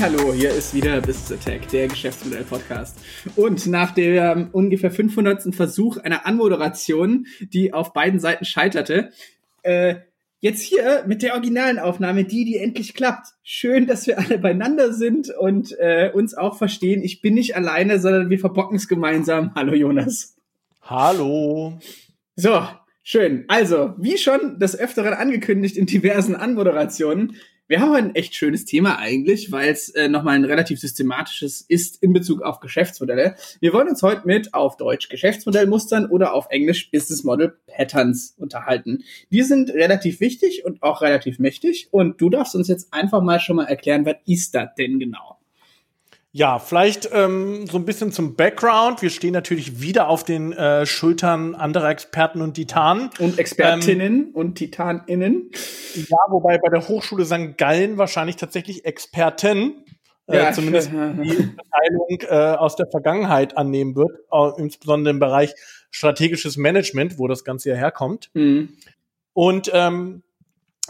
Hallo, hier ist wieder Business Attack, der Geschäftsmodell-Podcast. Und nach dem ungefähr 500. Versuch einer Anmoderation, die auf beiden Seiten scheiterte, äh, jetzt hier mit der originalen Aufnahme, die, die endlich klappt. Schön, dass wir alle beieinander sind und äh, uns auch verstehen. Ich bin nicht alleine, sondern wir verbocken es gemeinsam. Hallo Jonas. Hallo. So, schön. Also, wie schon des Öfteren angekündigt in diversen Anmoderationen, wir haben ein echt schönes Thema eigentlich, weil es äh, nochmal ein relativ systematisches ist in Bezug auf Geschäftsmodelle. Wir wollen uns heute mit auf Deutsch Geschäftsmodellmustern oder auf Englisch Business Model Patterns unterhalten. Die sind relativ wichtig und auch relativ mächtig und du darfst uns jetzt einfach mal schon mal erklären, was ist das denn genau? Ja, vielleicht ähm, so ein bisschen zum Background. Wir stehen natürlich wieder auf den äh, Schultern anderer Experten und Titanen. Und Expertinnen ähm, und Titaninnen. Ja, wobei bei der Hochschule St. Gallen wahrscheinlich tatsächlich Experten, äh, ja, zumindest die Beteiligung äh, aus der Vergangenheit annehmen wird, insbesondere im Bereich strategisches Management, wo das Ganze ja herkommt. Mhm. Und ähm,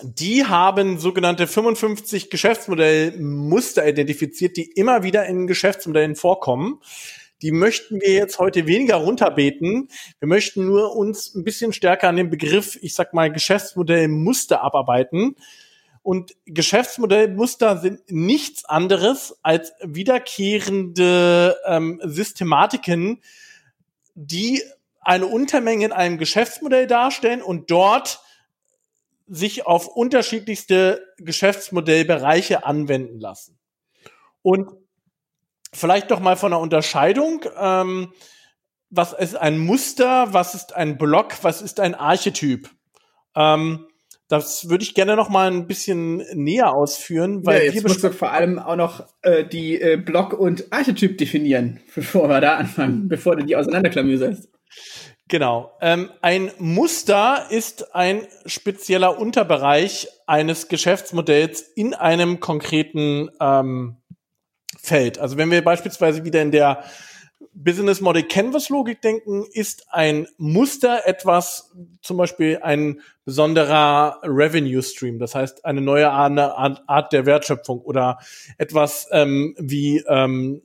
die haben sogenannte 55 Geschäftsmodellmuster identifiziert, die immer wieder in Geschäftsmodellen vorkommen. Die möchten wir jetzt heute weniger runterbeten. Wir möchten nur uns ein bisschen stärker an dem Begriff, ich sag mal, Geschäftsmodellmuster abarbeiten. Und Geschäftsmodellmuster sind nichts anderes als wiederkehrende ähm, Systematiken, die eine Untermenge in einem Geschäftsmodell darstellen und dort sich auf unterschiedlichste Geschäftsmodellbereiche anwenden lassen. Und vielleicht doch mal von der Unterscheidung. Ähm, was ist ein Muster? Was ist ein Block? Was ist ein Archetyp? Ähm, das würde ich gerne noch mal ein bisschen näher ausführen, weil ja, jetzt musst du vor allem auch noch äh, die äh, Block und Archetyp definieren, bevor wir da anfangen, bevor du die auseinanderklamüserst. Genau. Ähm, ein Muster ist ein spezieller Unterbereich eines Geschäftsmodells in einem konkreten ähm, Feld. Also wenn wir beispielsweise wieder in der Business Model Canvas Logik denken, ist ein Muster etwas, zum Beispiel ein besonderer Revenue Stream, das heißt eine neue Art der Wertschöpfung oder etwas ähm, wie ähm,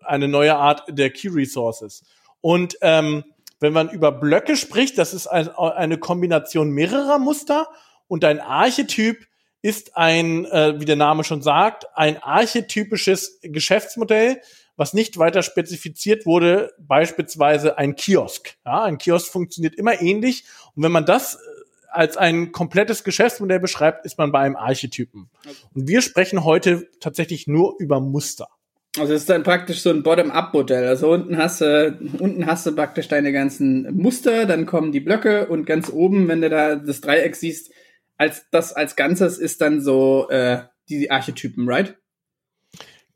eine neue Art der Key Resources. Und ähm, wenn man über Blöcke spricht, das ist ein, eine Kombination mehrerer Muster und ein Archetyp ist ein, äh, wie der Name schon sagt, ein archetypisches Geschäftsmodell, was nicht weiter spezifiziert wurde, beispielsweise ein Kiosk. Ja, ein Kiosk funktioniert immer ähnlich. Und wenn man das äh, als ein komplettes Geschäftsmodell beschreibt, ist man bei einem Archetypen. Und wir sprechen heute tatsächlich nur über Muster. Also es ist dann praktisch so ein Bottom-up-Modell. Also unten hast du, unten hast du praktisch deine ganzen Muster, dann kommen die Blöcke und ganz oben, wenn du da das Dreieck siehst, als das als Ganzes ist dann so äh, die Archetypen, right?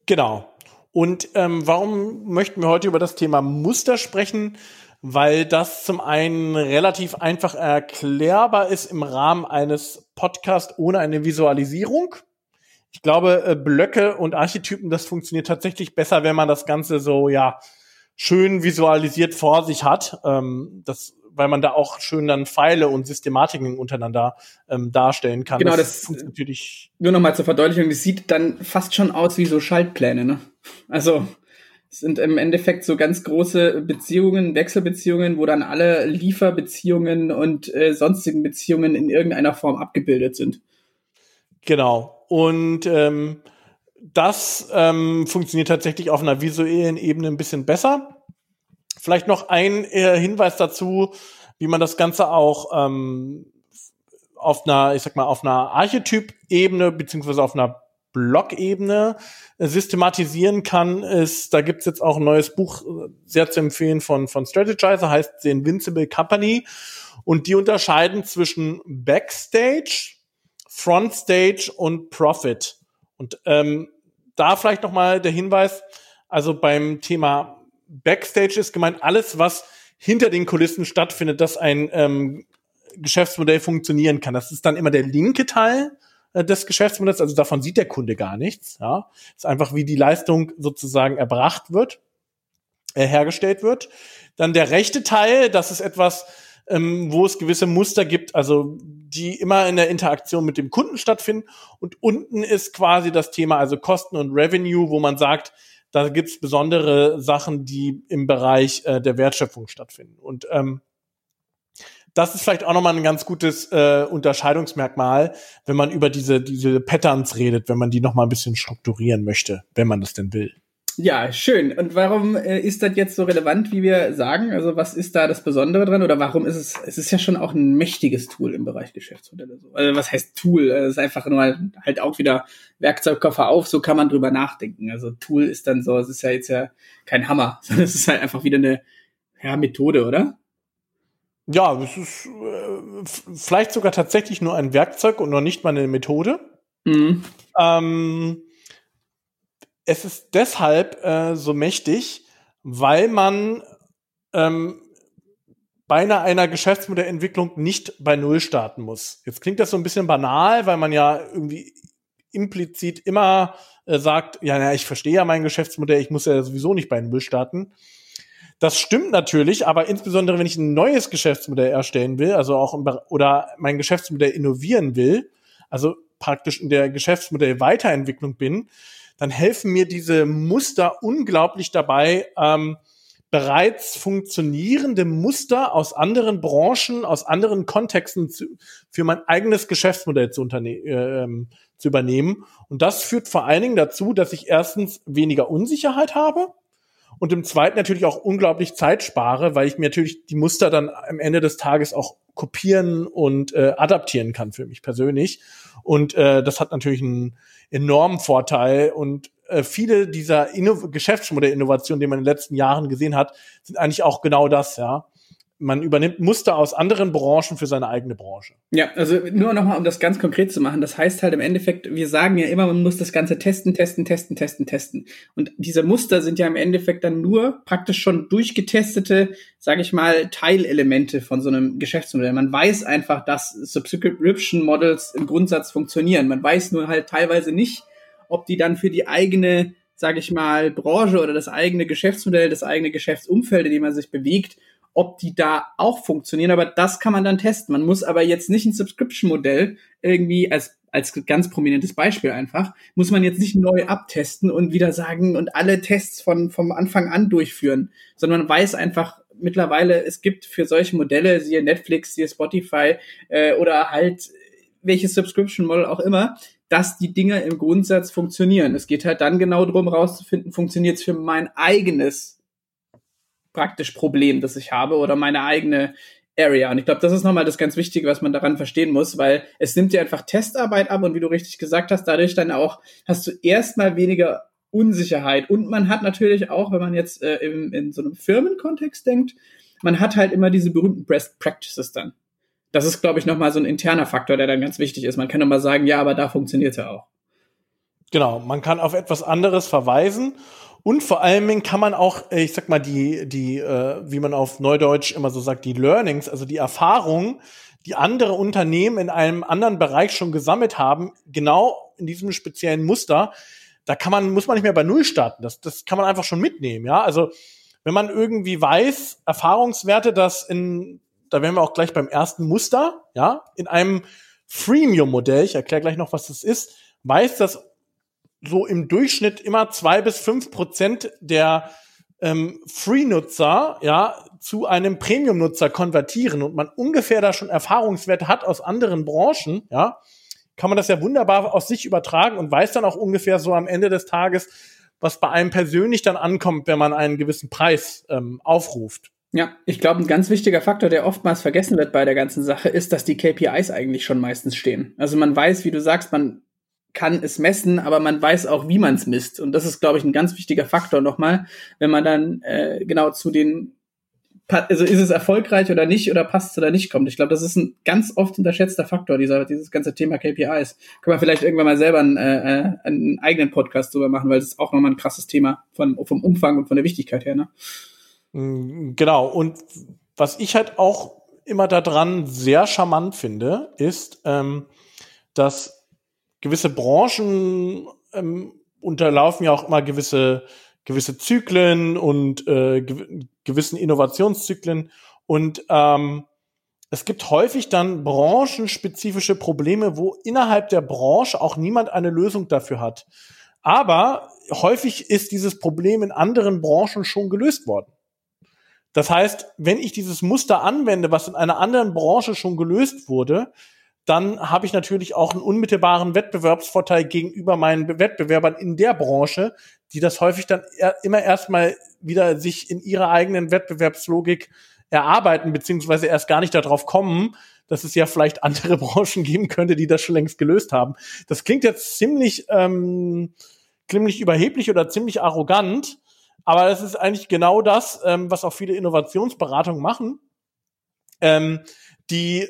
Genau. Und ähm, warum möchten wir heute über das Thema Muster sprechen? Weil das zum einen relativ einfach erklärbar ist im Rahmen eines Podcasts ohne eine Visualisierung. Ich glaube, äh, Blöcke und Archetypen, das funktioniert tatsächlich besser, wenn man das Ganze so, ja, schön visualisiert vor sich hat. Ähm, das weil man da auch schön dann Pfeile und Systematiken untereinander ähm, darstellen kann. Genau, das, das natürlich. Nur nochmal zur Verdeutlichung, das sieht dann fast schon aus wie so Schaltpläne, ne? Also es sind im Endeffekt so ganz große Beziehungen, Wechselbeziehungen, wo dann alle Lieferbeziehungen und äh, sonstigen Beziehungen in irgendeiner Form abgebildet sind. Genau. Und ähm, das ähm, funktioniert tatsächlich auf einer visuellen Ebene ein bisschen besser. Vielleicht noch ein äh, Hinweis dazu, wie man das Ganze auch ähm, auf einer, ich sag mal, auf einer Archetyp-Ebene beziehungsweise auf einer Block-Ebene äh, systematisieren kann, ist, da gibt's jetzt auch ein neues Buch äh, sehr zu empfehlen von, von Strategizer, heißt The Invincible Company. Und die unterscheiden zwischen Backstage, Frontstage und Profit. Und ähm, da vielleicht noch mal der Hinweis, also beim Thema Backstage ist gemeint alles, was hinter den Kulissen stattfindet, dass ein ähm, Geschäftsmodell funktionieren kann. Das ist dann immer der linke Teil äh, des Geschäftsmodells, also davon sieht der Kunde gar nichts. Ja, ist einfach wie die Leistung sozusagen erbracht wird, äh, hergestellt wird. Dann der rechte Teil, das ist etwas, ähm, wo es gewisse Muster gibt, also die immer in der Interaktion mit dem Kunden stattfinden. Und unten ist quasi das Thema, also Kosten und Revenue, wo man sagt, da gibt's besondere Sachen, die im Bereich äh, der Wertschöpfung stattfinden. Und ähm, das ist vielleicht auch nochmal ein ganz gutes äh, Unterscheidungsmerkmal, wenn man über diese, diese Patterns redet, wenn man die nochmal ein bisschen strukturieren möchte, wenn man das denn will. Ja, schön. Und warum äh, ist das jetzt so relevant, wie wir sagen? Also was ist da das Besondere dran? Oder warum ist es, es ist ja schon auch ein mächtiges Tool im Bereich Geschäftsmodelle. So. Also was heißt Tool? Es ist einfach nur halt auch wieder Werkzeugkoffer auf, so kann man drüber nachdenken. Also Tool ist dann so, es ist ja jetzt ja kein Hammer, sondern es ist halt einfach wieder eine ja, Methode, oder? Ja, es ist äh, vielleicht sogar tatsächlich nur ein Werkzeug und noch nicht mal eine Methode. Mhm. Ähm, es ist deshalb äh, so mächtig, weil man ähm, bei einer Geschäftsmodellentwicklung nicht bei Null starten muss. Jetzt klingt das so ein bisschen banal, weil man ja irgendwie implizit immer äh, sagt, ja, na, ich verstehe ja mein Geschäftsmodell, ich muss ja sowieso nicht bei Null starten. Das stimmt natürlich, aber insbesondere wenn ich ein neues Geschäftsmodell erstellen will, also auch im, oder mein Geschäftsmodell innovieren will, also praktisch in der Geschäftsmodell Weiterentwicklung bin, dann helfen mir diese Muster unglaublich dabei, ähm, bereits funktionierende Muster aus anderen Branchen, aus anderen Kontexten zu, für mein eigenes Geschäftsmodell zu, äh, zu übernehmen. Und das führt vor allen Dingen dazu, dass ich erstens weniger Unsicherheit habe und im zweiten natürlich auch unglaublich Zeit spare, weil ich mir natürlich die Muster dann am Ende des Tages auch kopieren und äh, adaptieren kann für mich persönlich. Und äh, das hat natürlich einen enormen Vorteil. Und äh, viele dieser Inno Geschäftsmodellinnovationen, die man in den letzten Jahren gesehen hat, sind eigentlich auch genau das, ja man übernimmt Muster aus anderen Branchen für seine eigene Branche. Ja, also nur nochmal, um das ganz konkret zu machen. Das heißt halt im Endeffekt, wir sagen ja immer, man muss das Ganze testen, testen, testen, testen, testen. Und diese Muster sind ja im Endeffekt dann nur praktisch schon durchgetestete, sage ich mal, Teilelemente von so einem Geschäftsmodell. Man weiß einfach, dass Subscription Models im Grundsatz funktionieren. Man weiß nur halt teilweise nicht, ob die dann für die eigene sage ich mal, Branche oder das eigene Geschäftsmodell, das eigene Geschäftsumfeld, in dem man sich bewegt, ob die da auch funktionieren, aber das kann man dann testen. Man muss aber jetzt nicht ein Subscription-Modell irgendwie als als ganz prominentes Beispiel einfach, muss man jetzt nicht neu abtesten und wieder sagen und alle Tests von, vom Anfang an durchführen, sondern man weiß einfach mittlerweile, es gibt für solche Modelle, siehe Netflix, siehe Spotify äh, oder halt welches Subscription-Model auch immer, dass die Dinge im Grundsatz funktionieren. Es geht halt dann genau darum, rauszufinden, funktioniert es für mein eigenes praktisch Problem, das ich habe oder meine eigene Area. Und ich glaube, das ist nochmal das ganz Wichtige, was man daran verstehen muss, weil es nimmt dir einfach Testarbeit ab und wie du richtig gesagt hast, dadurch dann auch hast du erstmal weniger Unsicherheit. Und man hat natürlich auch, wenn man jetzt äh, in, in so einem Firmenkontext denkt, man hat halt immer diese berühmten Best Practices dann. Das ist, glaube ich, nochmal so ein interner Faktor, der dann ganz wichtig ist. Man kann nochmal sagen, ja, aber da funktioniert ja auch. Genau, man kann auf etwas anderes verweisen und vor allem kann man auch, äh, ich sag mal, die, die, äh, wie man auf Neudeutsch immer so sagt, die Learnings, also die Erfahrungen, die andere Unternehmen in einem anderen Bereich schon gesammelt haben, genau in diesem speziellen Muster, da kann man, muss man nicht mehr bei Null starten. Das, das kann man einfach schon mitnehmen, ja. Also, wenn man irgendwie weiß, Erfahrungswerte, dass in, da wären wir auch gleich beim ersten Muster, ja, in einem Freemium-Modell, ich erkläre gleich noch, was das ist, weiß, dass so im Durchschnitt immer zwei bis fünf Prozent der ähm, Free-Nutzer ja zu einem Premium-Nutzer konvertieren und man ungefähr da schon Erfahrungswerte hat aus anderen Branchen, ja, kann man das ja wunderbar aus sich übertragen und weiß dann auch ungefähr so am Ende des Tages, was bei einem persönlich dann ankommt, wenn man einen gewissen Preis ähm, aufruft. Ja, ich glaube, ein ganz wichtiger Faktor, der oftmals vergessen wird bei der ganzen Sache, ist, dass die KPIs eigentlich schon meistens stehen. Also man weiß, wie du sagst, man kann es messen, aber man weiß auch, wie man es misst. Und das ist, glaube ich, ein ganz wichtiger Faktor nochmal, wenn man dann äh, genau zu den, also ist es erfolgreich oder nicht oder passt es oder nicht kommt. Ich glaube, das ist ein ganz oft unterschätzter Faktor, dieser, dieses ganze Thema KPIs. Können wir vielleicht irgendwann mal selber einen, äh, äh, einen eigenen Podcast drüber machen, weil es ist auch nochmal ein krasses Thema von, vom Umfang und von der Wichtigkeit her. Ne? Mm, genau. Und was ich halt auch immer daran sehr charmant finde, ist, ähm, dass gewisse Branchen ähm, unterlaufen ja auch immer gewisse gewisse Zyklen und äh, gewissen Innovationszyklen und ähm, es gibt häufig dann branchenspezifische Probleme, wo innerhalb der Branche auch niemand eine Lösung dafür hat. Aber häufig ist dieses Problem in anderen Branchen schon gelöst worden. Das heißt, wenn ich dieses Muster anwende, was in einer anderen Branche schon gelöst wurde, dann habe ich natürlich auch einen unmittelbaren Wettbewerbsvorteil gegenüber meinen Wettbewerbern in der Branche, die das häufig dann immer erstmal wieder sich in ihrer eigenen Wettbewerbslogik erarbeiten, beziehungsweise erst gar nicht darauf kommen, dass es ja vielleicht andere Branchen geben könnte, die das schon längst gelöst haben. Das klingt jetzt ziemlich, ähm, ziemlich überheblich oder ziemlich arrogant, aber das ist eigentlich genau das, ähm, was auch viele Innovationsberatungen machen, ähm, die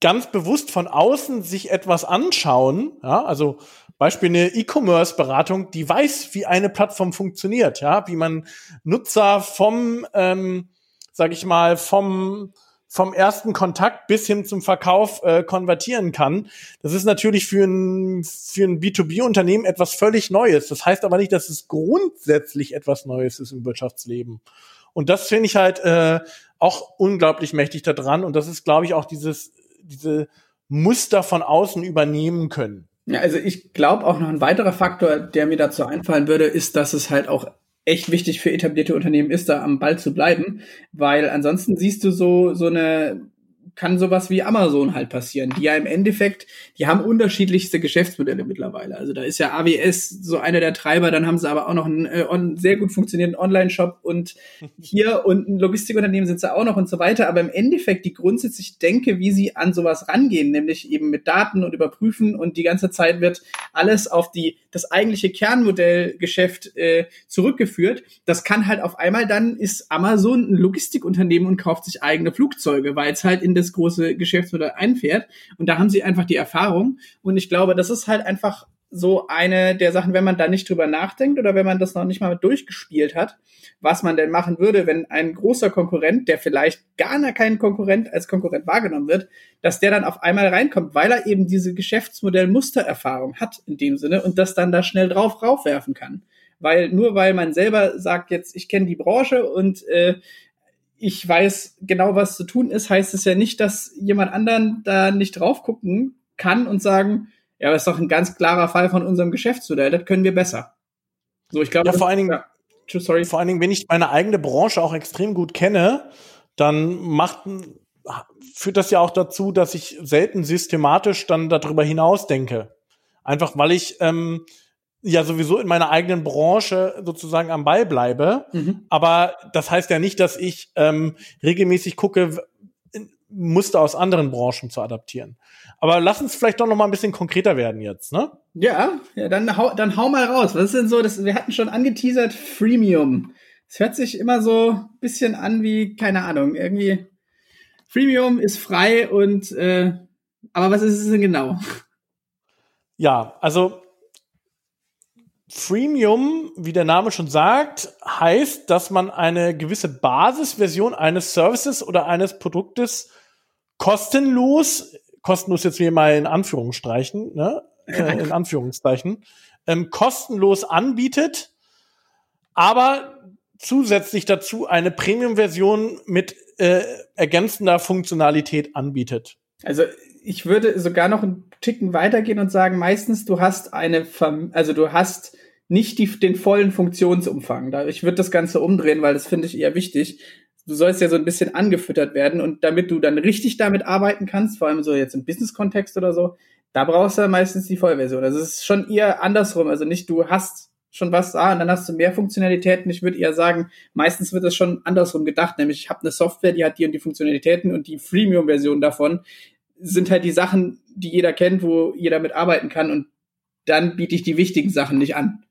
ganz bewusst von außen sich etwas anschauen, ja, also Beispiel eine E-Commerce-Beratung, die weiß, wie eine Plattform funktioniert, ja, wie man Nutzer vom, ähm, sag ich mal, vom vom ersten Kontakt bis hin zum Verkauf äh, konvertieren kann. Das ist natürlich für ein, für ein B2B-Unternehmen etwas völlig Neues. Das heißt aber nicht, dass es grundsätzlich etwas Neues ist im Wirtschaftsleben. Und das finde ich halt äh, auch unglaublich mächtig daran. Und das ist, glaube ich, auch dieses, diese Muster von außen übernehmen können. Ja, also ich glaube auch noch ein weiterer Faktor, der mir dazu einfallen würde, ist, dass es halt auch echt wichtig für etablierte Unternehmen ist, da am Ball zu bleiben, weil ansonsten siehst du so, so eine kann sowas wie Amazon halt passieren, die ja im Endeffekt, die haben unterschiedlichste Geschäftsmodelle mittlerweile. Also da ist ja AWS so einer der Treiber, dann haben sie aber auch noch einen äh, on, sehr gut funktionierenden Online-Shop und hier und ein Logistikunternehmen sind sie auch noch und so weiter. Aber im Endeffekt die grundsätzlich denke, wie sie an sowas rangehen, nämlich eben mit Daten und überprüfen und die ganze Zeit wird alles auf die das eigentliche Kernmodellgeschäft äh, zurückgeführt. Das kann halt auf einmal dann ist Amazon ein Logistikunternehmen und kauft sich eigene Flugzeuge, weil es halt in das große Geschäftsmodell einfährt. Und da haben sie einfach die Erfahrung. Und ich glaube, das ist halt einfach so eine der Sachen, wenn man da nicht drüber nachdenkt oder wenn man das noch nicht mal durchgespielt hat, was man denn machen würde, wenn ein großer Konkurrent, der vielleicht gar kein Konkurrent als Konkurrent wahrgenommen wird, dass der dann auf einmal reinkommt, weil er eben diese Geschäftsmodell-Mustererfahrung hat in dem Sinne und das dann da schnell drauf raufwerfen kann. Weil nur weil man selber sagt jetzt, ich kenne die Branche und äh, ich weiß genau, was zu tun ist, heißt es ja nicht, dass jemand anderen da nicht drauf gucken kann und sagen, ja, das ist doch ein ganz klarer Fall von unserem Geschäftsmodell, das können wir besser. So, ich glaube, ja, vor allen Dingen, ja, sorry. Vor allen Dingen, wenn ich meine eigene Branche auch extrem gut kenne, dann macht, führt das ja auch dazu, dass ich selten systematisch dann darüber hinaus denke. Einfach weil ich ähm, ja sowieso in meiner eigenen Branche sozusagen am Ball bleibe. Mhm. Aber das heißt ja nicht, dass ich ähm, regelmäßig gucke, Muster aus anderen Branchen zu adaptieren. Aber lass uns vielleicht doch noch mal ein bisschen konkreter werden jetzt, ne? Ja, ja dann, hau, dann hau mal raus. Was ist denn so, das, wir hatten schon angeteasert, Freemium. Es hört sich immer so ein bisschen an wie, keine Ahnung, irgendwie Freemium ist frei und äh, aber was ist es denn genau? Ja, also Freemium, wie der Name schon sagt, heißt, dass man eine gewisse Basisversion eines Services oder eines Produktes kostenlos, kostenlos jetzt hier mal in Anführungsstrichen, ne, äh, in Anführungszeichen, ähm, kostenlos anbietet, aber zusätzlich dazu eine Premium-Version mit äh, ergänzender Funktionalität anbietet. Also ich würde sogar noch einen Ticken weitergehen und sagen, meistens du hast eine, also du hast nicht die, den vollen Funktionsumfang. Ich würde das Ganze umdrehen, weil das finde ich eher wichtig. Du sollst ja so ein bisschen angefüttert werden und damit du dann richtig damit arbeiten kannst, vor allem so jetzt im Business-Kontext oder so, da brauchst du meistens die Vollversion. Also es ist schon eher andersrum. Also nicht du hast schon was da und dann hast du mehr Funktionalitäten. Ich würde eher sagen, meistens wird das schon andersrum gedacht, nämlich ich habe eine Software, die hat die und die Funktionalitäten und die Freemium-Version davon sind halt die Sachen, die jeder kennt, wo jeder mit arbeiten kann und dann biete ich die wichtigen Sachen nicht an.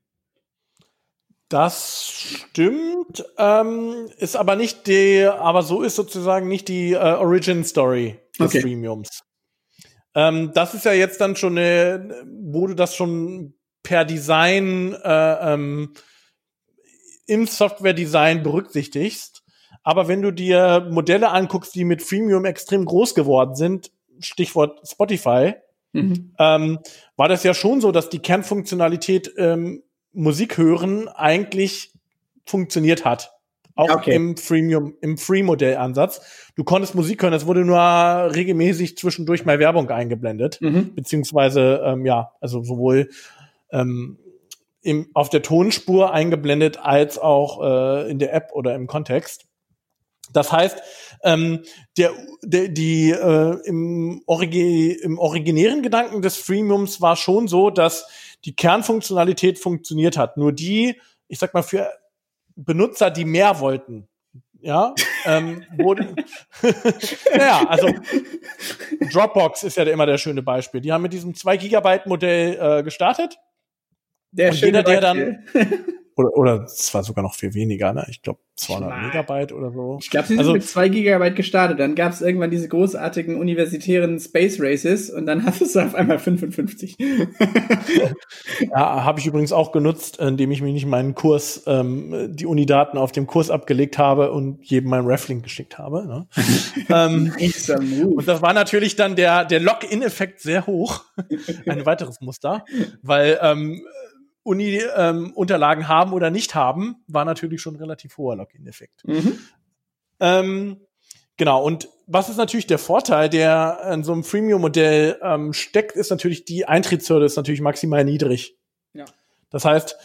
Das stimmt, ähm, ist aber nicht die, aber so ist sozusagen nicht die äh, Origin Story des okay. Freemiums. Ähm, das ist ja jetzt dann schon eine, wo du das schon per Design äh, ähm, im Software-Design berücksichtigst. Aber wenn du dir Modelle anguckst, die mit Freemium extrem groß geworden sind, Stichwort Spotify, mhm. ähm, war das ja schon so, dass die Kernfunktionalität ähm, Musik hören eigentlich funktioniert hat. Auch okay. im Freemium, im Free-Modell-Ansatz. Du konntest Musik hören, es wurde nur regelmäßig zwischendurch mal Werbung eingeblendet. Mhm. Beziehungsweise, ähm, ja, also sowohl ähm, im, auf der Tonspur eingeblendet als auch äh, in der App oder im Kontext. Das heißt, ähm, der, der, die, äh, im, Origi im originären Gedanken des Freemiums war schon so, dass die Kernfunktionalität funktioniert hat. Nur die, ich sag mal, für Benutzer, die mehr wollten, ja, ähm, wurde, naja, also Dropbox ist ja immer der schöne Beispiel. Die haben mit diesem 2 Gigabyte Modell äh, gestartet. Der und jeder, der dann oder, oder es war sogar noch viel weniger, ne? Ich glaube 200 Schmal. Megabyte oder so. Ich glaube, sie sind also, mit 2 Gigabyte gestartet. Dann gab es irgendwann diese großartigen universitären Space Races und dann hast du auf einmal 55. ja, habe ich übrigens auch genutzt, indem ich mich nicht meinen Kurs, ähm, die Unidaten auf dem Kurs abgelegt habe und jedem meinen Reflink geschickt habe. Ne? ähm, und das war natürlich dann der, der Login-Effekt sehr hoch. Ein weiteres Muster, weil ähm, Uni-Unterlagen ähm, haben oder nicht haben, war natürlich schon ein relativ hoher Login-Effekt. Mhm. Ähm, genau, und was ist natürlich der Vorteil, der in so einem Freemium-Modell ähm, steckt, ist natürlich, die Eintrittshürde ist natürlich maximal niedrig. Ja. Das heißt,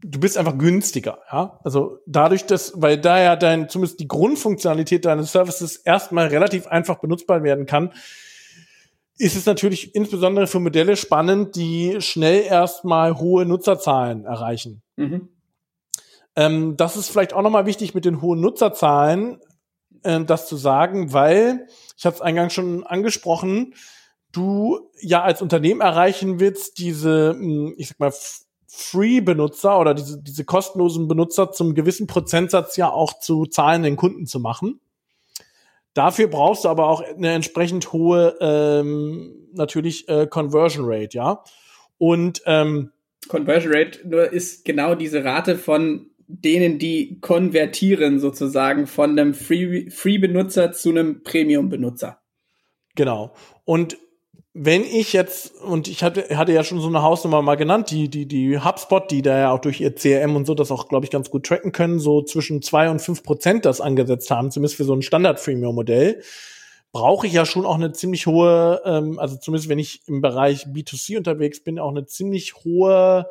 du bist einfach günstiger, ja. Also dadurch, dass, weil da ja dein, zumindest die Grundfunktionalität deines Services erstmal relativ einfach benutzbar werden kann, ist es natürlich insbesondere für Modelle spannend, die schnell erstmal hohe Nutzerzahlen erreichen. Mhm. Ähm, das ist vielleicht auch nochmal wichtig mit den hohen Nutzerzahlen, äh, das zu sagen, weil, ich hatte es eingangs schon angesprochen, du ja als Unternehmen erreichen willst, diese, hm, ich sag mal, Free-Benutzer oder diese, diese kostenlosen Benutzer zum gewissen Prozentsatz ja auch zu zahlenden Kunden zu machen. Dafür brauchst du aber auch eine entsprechend hohe, ähm, natürlich äh, Conversion Rate, ja. Und ähm, Conversion Rate nur ist genau diese Rate von denen, die konvertieren sozusagen von einem Free-Benutzer zu einem Premium-Benutzer. Genau. Und wenn ich jetzt, und ich hatte, hatte ja schon so eine Hausnummer mal genannt, die, die, die HubSpot, die da ja auch durch ihr CRM und so das auch, glaube ich, ganz gut tracken können, so zwischen zwei und fünf Prozent das angesetzt haben, zumindest für so ein Standard-Freemium-Modell, brauche ich ja schon auch eine ziemlich hohe, ähm, also zumindest wenn ich im Bereich B2C unterwegs bin, auch eine ziemlich hohe,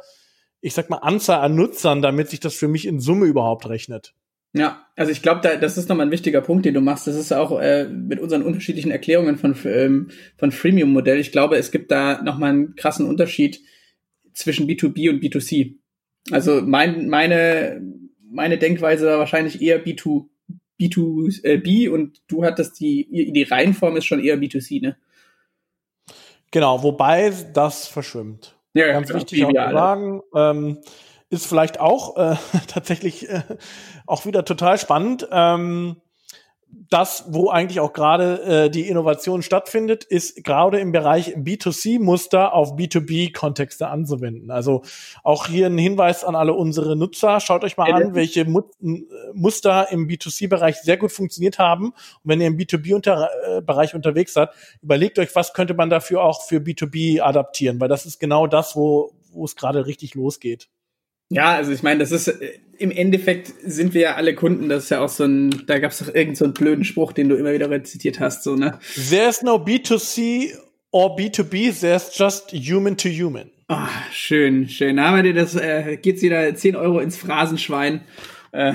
ich sag mal, Anzahl an Nutzern, damit sich das für mich in Summe überhaupt rechnet. Ja, also ich glaube, da, das ist nochmal ein wichtiger Punkt, den du machst. Das ist auch äh, mit unseren unterschiedlichen Erklärungen von, ähm, von Freemium-Modell. Ich glaube, es gibt da nochmal einen krassen Unterschied zwischen B2B und B2C. Also mein, meine, meine Denkweise war wahrscheinlich eher B2, B2B äh, und du hattest die, die Reihenform ist schon eher B2C, ne? Genau, wobei das verschwimmt. Ja, Ganz wichtig auch zu sagen. Ähm, ist vielleicht auch äh, tatsächlich äh, auch wieder total spannend. Ähm, das, wo eigentlich auch gerade äh, die Innovation stattfindet, ist gerade im Bereich B2C-Muster auf B2B-Kontexte anzuwenden. Also auch hier ein Hinweis an alle unsere Nutzer. Schaut euch mal an, welche Mu Muster im B2C-Bereich sehr gut funktioniert haben. Und wenn ihr im B2B-Bereich -Unter unterwegs seid, überlegt euch, was könnte man dafür auch für B2B adaptieren, weil das ist genau das, wo, wo es gerade richtig losgeht. Ja, also ich meine, das ist äh, im Endeffekt sind wir ja alle Kunden, das ist ja auch so ein, da gab es doch irgendeinen so einen blöden Spruch, den du immer wieder rezitiert hast, so, ne? There's no B2C or B2B, there's just human to human. Oh, schön, schön. Da haben wir dir das, äh, geht's wieder 10 Euro ins Phrasenschwein. Äh,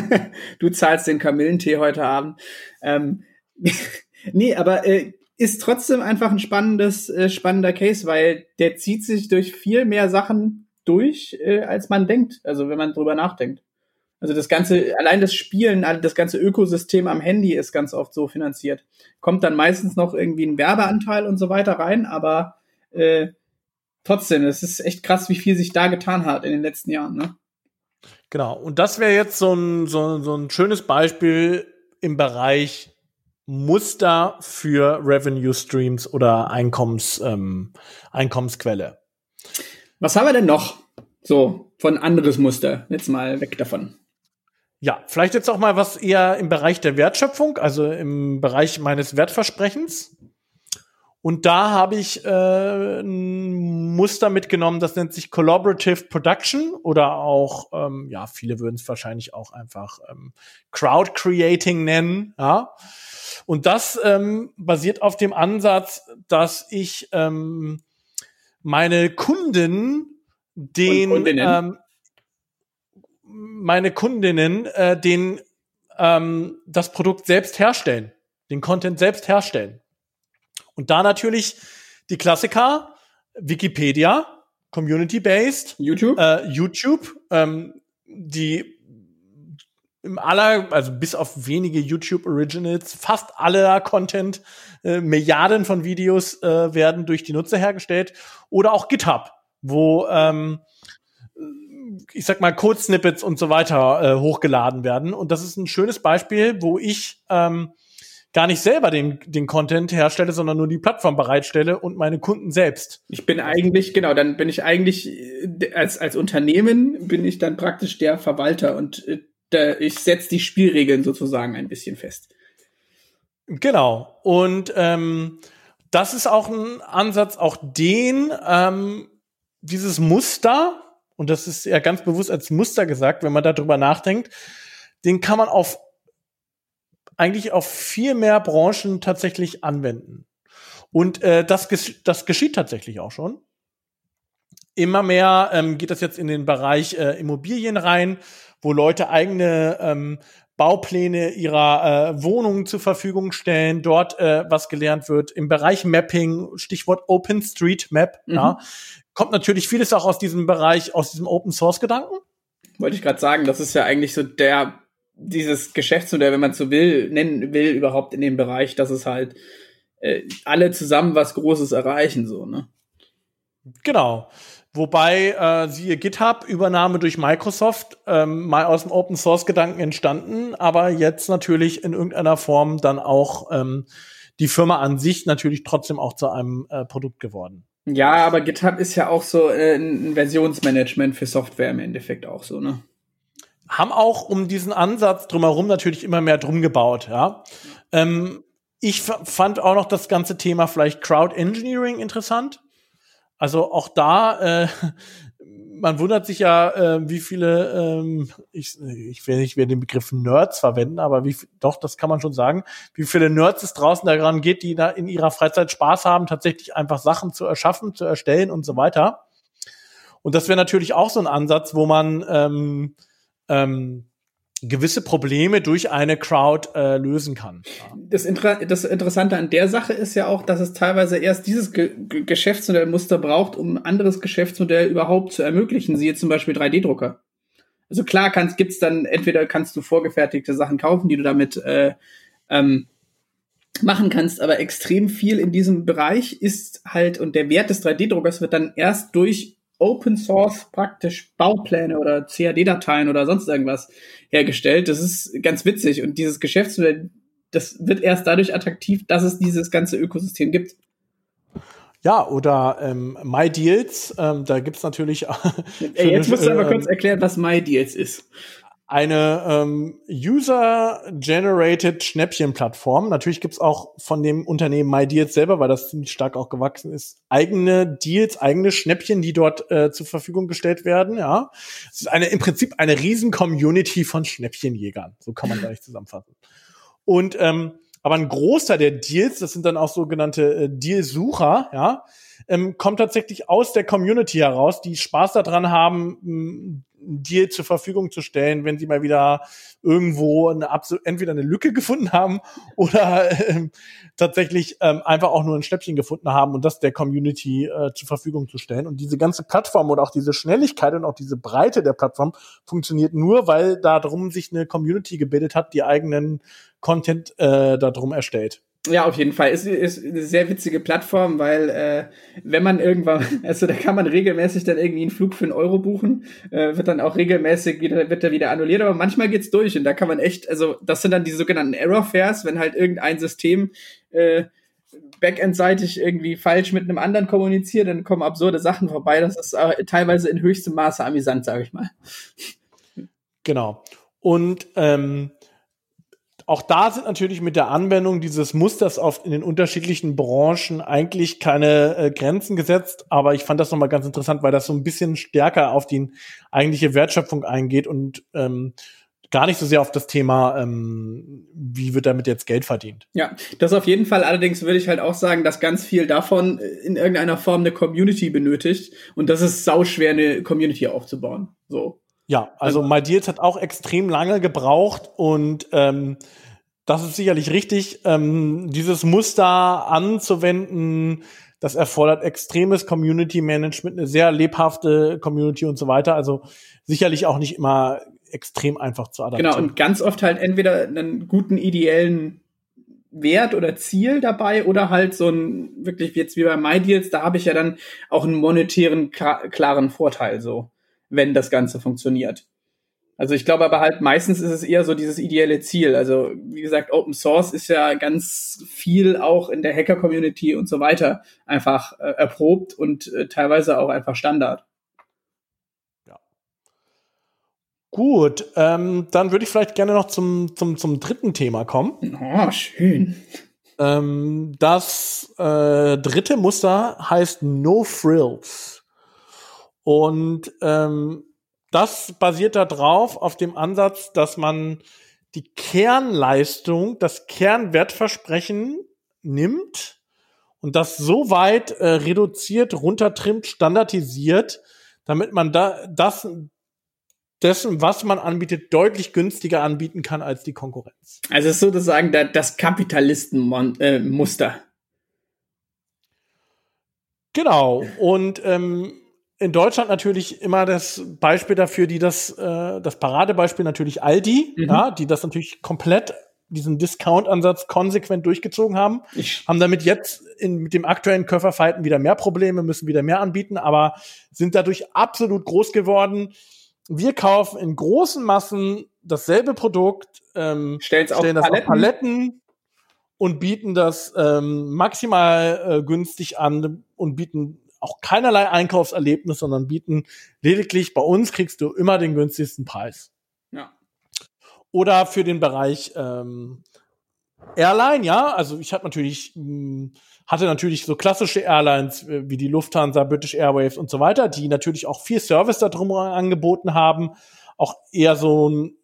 du zahlst den Kamillentee heute Abend. Ähm, nee, aber äh, ist trotzdem einfach ein spannendes, äh, spannender Case, weil der zieht sich durch viel mehr Sachen durch, äh, als man denkt. Also wenn man drüber nachdenkt. Also das ganze, allein das Spielen, das ganze Ökosystem am Handy ist ganz oft so finanziert. Kommt dann meistens noch irgendwie ein Werbeanteil und so weiter rein, aber äh, trotzdem, es ist echt krass, wie viel sich da getan hat in den letzten Jahren. Ne? Genau, und das wäre jetzt so ein, so, so ein schönes Beispiel im Bereich Muster für Revenue Streams oder Einkommens, ähm, Einkommensquelle. Was haben wir denn noch? So, von anderes Muster. Jetzt mal weg davon. Ja, vielleicht jetzt auch mal was eher im Bereich der Wertschöpfung, also im Bereich meines Wertversprechens. Und da habe ich äh, ein Muster mitgenommen, das nennt sich Collaborative Production oder auch, ähm, ja, viele würden es wahrscheinlich auch einfach ähm, Crowd Creating nennen. Ja. Und das ähm, basiert auf dem Ansatz, dass ich ähm, meine Kunden den ähm, meine Kundinnen äh, den ähm, das Produkt selbst herstellen, den Content selbst herstellen. Und da natürlich die Klassiker, Wikipedia, Community-based, YouTube, äh, YouTube, ähm, die im aller, also bis auf wenige YouTube Originals, fast aller Content, äh, Milliarden von Videos äh, werden durch die Nutzer hergestellt. Oder auch GitHub, wo ähm, ich sag mal, Code-Snippets und so weiter äh, hochgeladen werden. Und das ist ein schönes Beispiel, wo ich ähm, gar nicht selber den, den Content herstelle, sondern nur die Plattform bereitstelle und meine Kunden selbst. Ich bin eigentlich, genau, dann bin ich eigentlich äh, als, als Unternehmen bin ich dann praktisch der Verwalter und äh, ich setze die Spielregeln sozusagen ein bisschen fest. Genau. Und ähm, das ist auch ein Ansatz, auch den, ähm, dieses Muster, und das ist ja ganz bewusst als Muster gesagt, wenn man darüber nachdenkt, den kann man auf eigentlich auf viel mehr Branchen tatsächlich anwenden. Und äh, das, das geschieht tatsächlich auch schon. Immer mehr ähm, geht das jetzt in den Bereich äh, Immobilien rein, wo Leute eigene ähm, Baupläne ihrer äh, Wohnungen zur Verfügung stellen, dort äh, was gelernt wird. Im Bereich Mapping, Stichwort OpenStreetMap, mhm. ja, kommt natürlich vieles auch aus diesem Bereich, aus diesem Open Source Gedanken. Wollte ich gerade sagen, das ist ja eigentlich so der dieses Geschäftsmodell, wenn man so will, nennen will, überhaupt in dem Bereich, dass es halt äh, alle zusammen was Großes erreichen, so, ne? Genau. Wobei, äh, siehe GitHub, Übernahme durch Microsoft, ähm, mal aus dem Open Source Gedanken entstanden, aber jetzt natürlich in irgendeiner Form dann auch ähm, die Firma an sich natürlich trotzdem auch zu einem äh, Produkt geworden. Ja, aber GitHub ist ja auch so äh, ein Versionsmanagement für Software im Endeffekt auch so, ne? haben auch um diesen Ansatz drumherum natürlich immer mehr drum gebaut, ja. Ähm, ich fand auch noch das ganze Thema vielleicht Crowd Engineering interessant. Also auch da, äh, man wundert sich ja, äh, wie viele, ähm, ich, ich will nicht mehr den Begriff Nerds verwenden, aber wie, doch, das kann man schon sagen, wie viele Nerds es draußen daran geht, die da in ihrer Freizeit Spaß haben, tatsächlich einfach Sachen zu erschaffen, zu erstellen und so weiter. Und das wäre natürlich auch so ein Ansatz, wo man ähm, ähm, gewisse Probleme durch eine Crowd äh, lösen kann. Das, Inter das Interessante an der Sache ist ja auch, dass es teilweise erst dieses Ge Geschäftsmodellmuster braucht, um ein anderes Geschäftsmodell überhaupt zu ermöglichen, siehe zum Beispiel 3D-Drucker. Also klar kannst, gibt's dann, entweder kannst du vorgefertigte Sachen kaufen, die du damit äh, ähm, machen kannst, aber extrem viel in diesem Bereich ist halt, und der Wert des 3D-Druckers wird dann erst durch Open Source praktisch Baupläne oder CAD-Dateien oder sonst irgendwas hergestellt. Das ist ganz witzig und dieses Geschäftsmodell, das wird erst dadurch attraktiv, dass es dieses ganze Ökosystem gibt. Ja, oder ähm, MyDeals, ähm, da gibt's natürlich. Ey, jetzt musst du aber äh, kurz erklären, was MyDeals ist eine ähm, User-Generated Schnäppchen-Plattform. Natürlich gibt's auch von dem Unternehmen MyDeals selber, weil das ziemlich stark auch gewachsen ist, eigene Deals, eigene Schnäppchen, die dort äh, zur Verfügung gestellt werden. Ja, es ist eine im Prinzip eine riesen Community von Schnäppchenjägern. So kann man gleich zusammenfassen. Und ähm, aber ein Großteil der Deals, das sind dann auch sogenannte äh, Dealsucher, ja, ähm, kommt tatsächlich aus der Community heraus, die Spaß daran haben, Deal zur Verfügung zu stellen, wenn sie mal wieder irgendwo eine entweder eine Lücke gefunden haben oder ähm, tatsächlich ähm, einfach auch nur ein Schnäppchen gefunden haben und das der Community äh, zur Verfügung zu stellen. Und diese ganze Plattform oder auch diese Schnelligkeit und auch diese Breite der Plattform funktioniert nur, weil da drum sich eine Community gebildet hat, die eigenen Content äh, darum erstellt. Ja, auf jeden Fall. Ist, ist eine sehr witzige Plattform, weil äh, wenn man irgendwann, also da kann man regelmäßig dann irgendwie einen Flug für einen Euro buchen, äh, wird dann auch regelmäßig wieder, wird er wieder annulliert, aber manchmal geht's durch und da kann man echt, also das sind dann die sogenannten Error Fares, wenn halt irgendein System äh, backendseitig irgendwie falsch mit einem anderen kommuniziert, dann kommen absurde Sachen vorbei. Das ist äh, teilweise in höchstem Maße amüsant, sage ich mal. Genau. Und ähm, auch da sind natürlich mit der Anwendung dieses Musters auf in den unterschiedlichen Branchen eigentlich keine äh, Grenzen gesetzt. Aber ich fand das nochmal ganz interessant, weil das so ein bisschen stärker auf die eigentliche Wertschöpfung eingeht und ähm, gar nicht so sehr auf das Thema, ähm, wie wird damit jetzt Geld verdient. Ja, das auf jeden Fall. Allerdings würde ich halt auch sagen, dass ganz viel davon in irgendeiner Form eine Community benötigt und das ist sauschwer, eine Community aufzubauen. So. Ja, also, also MyDeals hat auch extrem lange gebraucht und ähm, das ist sicherlich richtig. Ähm, dieses Muster anzuwenden, das erfordert extremes Community Management, eine sehr lebhafte Community und so weiter. Also sicherlich auch nicht immer extrem einfach zu adaptieren. Genau, und ganz oft halt entweder einen guten ideellen Wert oder Ziel dabei oder halt so ein wirklich jetzt wie bei MyDeals, da habe ich ja dann auch einen monetären klaren Vorteil so, wenn das Ganze funktioniert. Also ich glaube aber halt meistens ist es eher so dieses ideelle Ziel. Also wie gesagt, Open Source ist ja ganz viel auch in der Hacker Community und so weiter einfach äh, erprobt und äh, teilweise auch einfach Standard. Gut, ähm, dann würde ich vielleicht gerne noch zum, zum, zum dritten Thema kommen. Oh, schön. Ähm, das äh, dritte Muster heißt No Frills. Und ähm, das basiert darauf, auf dem Ansatz, dass man die Kernleistung, das Kernwertversprechen nimmt und das so weit äh, reduziert, runtertrimmt, standardisiert, damit man da das dessen, was man anbietet, deutlich günstiger anbieten kann als die Konkurrenz. Also es ist sozusagen das Kapitalistenmuster. Genau. Und ähm, in Deutschland natürlich immer das Beispiel dafür, die das, äh, das Paradebeispiel natürlich Aldi, mhm. ja, die das natürlich komplett diesen Discount-Ansatz konsequent durchgezogen haben, ich haben damit jetzt in, mit dem aktuellen Köfferfighten wieder mehr Probleme, müssen wieder mehr anbieten, aber sind dadurch absolut groß geworden wir kaufen in großen Massen dasselbe Produkt, ähm, stellen auf das Paletten. auf Paletten und bieten das ähm, maximal äh, günstig an und bieten auch keinerlei Einkaufserlebnis, sondern bieten lediglich bei uns kriegst du immer den günstigsten Preis. Ja. Oder für den Bereich ähm, Airline, ja, also ich habe natürlich mh, hm, hatte natürlich so klassische Airlines äh, wie die Lufthansa, British Airways und so weiter, die natürlich auch viel Service da drum angeboten haben, auch eher so ein,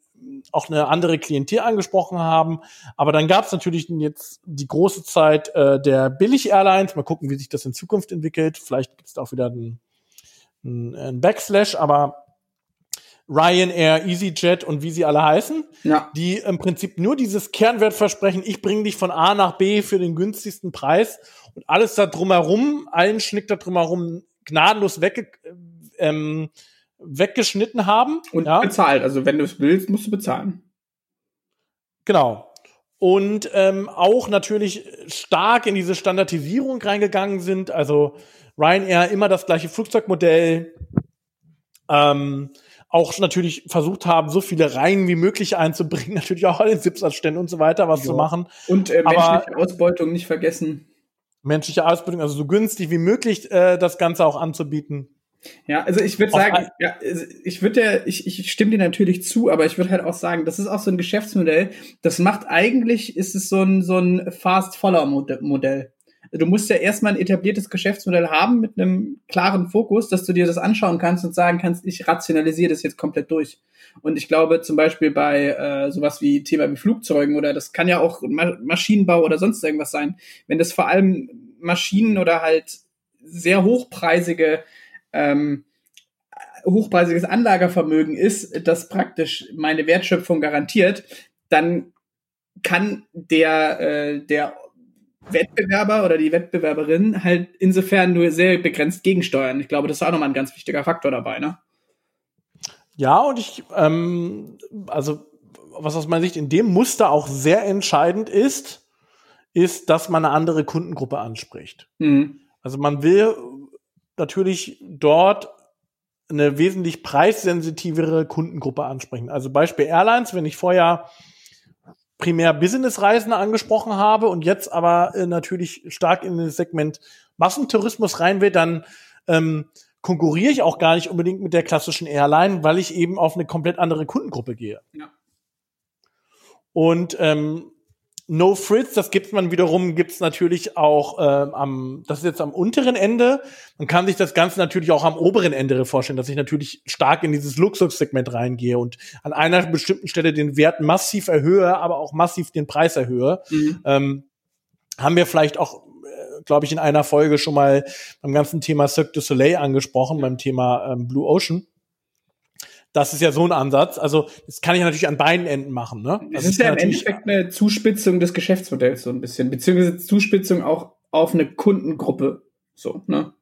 auch eine andere Klientel angesprochen haben. Aber dann gab es natürlich jetzt die große Zeit äh, der Billig-Airlines. Mal gucken, wie sich das in Zukunft entwickelt. Vielleicht gibt es da auch wieder einen, einen Backslash, aber Ryanair, EasyJet und wie sie alle heißen, ja. die im Prinzip nur dieses Kernwertversprechen, ich bringe dich von A nach B für den günstigsten Preis und alles da drumherum, allen Schnick da drumherum gnadenlos wegge ähm, weggeschnitten haben. Und ja. bezahlt. Also wenn du es willst, musst du bezahlen. Genau. Und ähm, auch natürlich stark in diese Standardisierung reingegangen sind. Also Ryanair immer das gleiche Flugzeugmodell. Ähm, auch natürlich versucht haben, so viele Reihen wie möglich einzubringen, natürlich auch an den Sitzanständen und so weiter was jo. zu machen. Und äh, menschliche Aber, Ausbeutung nicht vergessen. Menschliche Ausbeutung, also so günstig wie möglich äh, das Ganze auch anzubieten. Ja, also ich würde sagen, ja, ich würde ich, ich stimme dir natürlich zu, aber ich würde halt auch sagen, das ist auch so ein Geschäftsmodell, das macht eigentlich, ist es so ein, so ein Fast-Follower-Modell du musst ja erstmal ein etabliertes Geschäftsmodell haben mit einem klaren Fokus, dass du dir das anschauen kannst und sagen kannst, ich rationalisiere das jetzt komplett durch. Und ich glaube zum Beispiel bei äh, sowas wie Thema wie Flugzeugen oder das kann ja auch Ma Maschinenbau oder sonst irgendwas sein, wenn das vor allem Maschinen oder halt sehr hochpreisige ähm, hochpreisiges Anlagervermögen ist, das praktisch meine Wertschöpfung garantiert, dann kann der äh, der Wettbewerber oder die Wettbewerberin halt insofern nur sehr begrenzt gegensteuern. Ich glaube, das ist auch nochmal ein ganz wichtiger Faktor dabei, ne? Ja, und ich, ähm, also was aus meiner Sicht in dem Muster auch sehr entscheidend ist, ist, dass man eine andere Kundengruppe anspricht. Mhm. Also man will natürlich dort eine wesentlich preissensitivere Kundengruppe ansprechen. Also Beispiel Airlines, wenn ich vorher primär Businessreisende angesprochen habe und jetzt aber äh, natürlich stark in das Segment Massentourismus rein will, dann ähm, konkurriere ich auch gar nicht unbedingt mit der klassischen Airline, weil ich eben auf eine komplett andere Kundengruppe gehe. Ja. Und ähm, No Frills, das gibt man wiederum, gibt's natürlich auch ähm, am, das ist jetzt am unteren Ende. Man kann sich das Ganze natürlich auch am oberen Ende vorstellen, dass ich natürlich stark in dieses Luxussegment reingehe und an einer bestimmten Stelle den Wert massiv erhöhe, aber auch massiv den Preis erhöhe. Mhm. Ähm, haben wir vielleicht auch, äh, glaube ich, in einer Folge schon mal beim ganzen Thema Cirque du Soleil angesprochen, beim Thema ähm, Blue Ocean. Das ist ja so ein Ansatz. Also das kann ich natürlich an beiden Enden machen. Ne? Das also ist ja im Endeffekt eine Zuspitzung des Geschäftsmodells so ein bisschen, beziehungsweise Zuspitzung auch auf eine Kundengruppe. So, ne?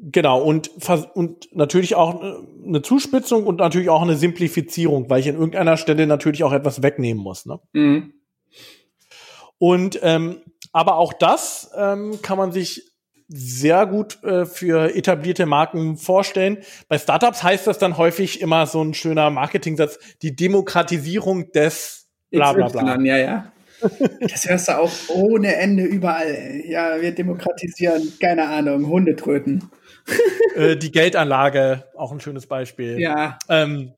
Genau, und, und natürlich auch eine Zuspitzung und natürlich auch eine Simplifizierung, weil ich an irgendeiner Stelle natürlich auch etwas wegnehmen muss. Ne? Mhm. Und ähm, aber auch das ähm, kann man sich sehr gut äh, für etablierte Marken vorstellen. Bei Startups heißt das dann häufig immer so ein schöner Marketing-Satz, die Demokratisierung des bla bla bla. Ja, ja. Das hörst du auch ohne Ende überall. Ja, wir demokratisieren, keine Ahnung, Hundetröten. äh, die Geldanlage, auch ein schönes Beispiel. Ja. Ähm,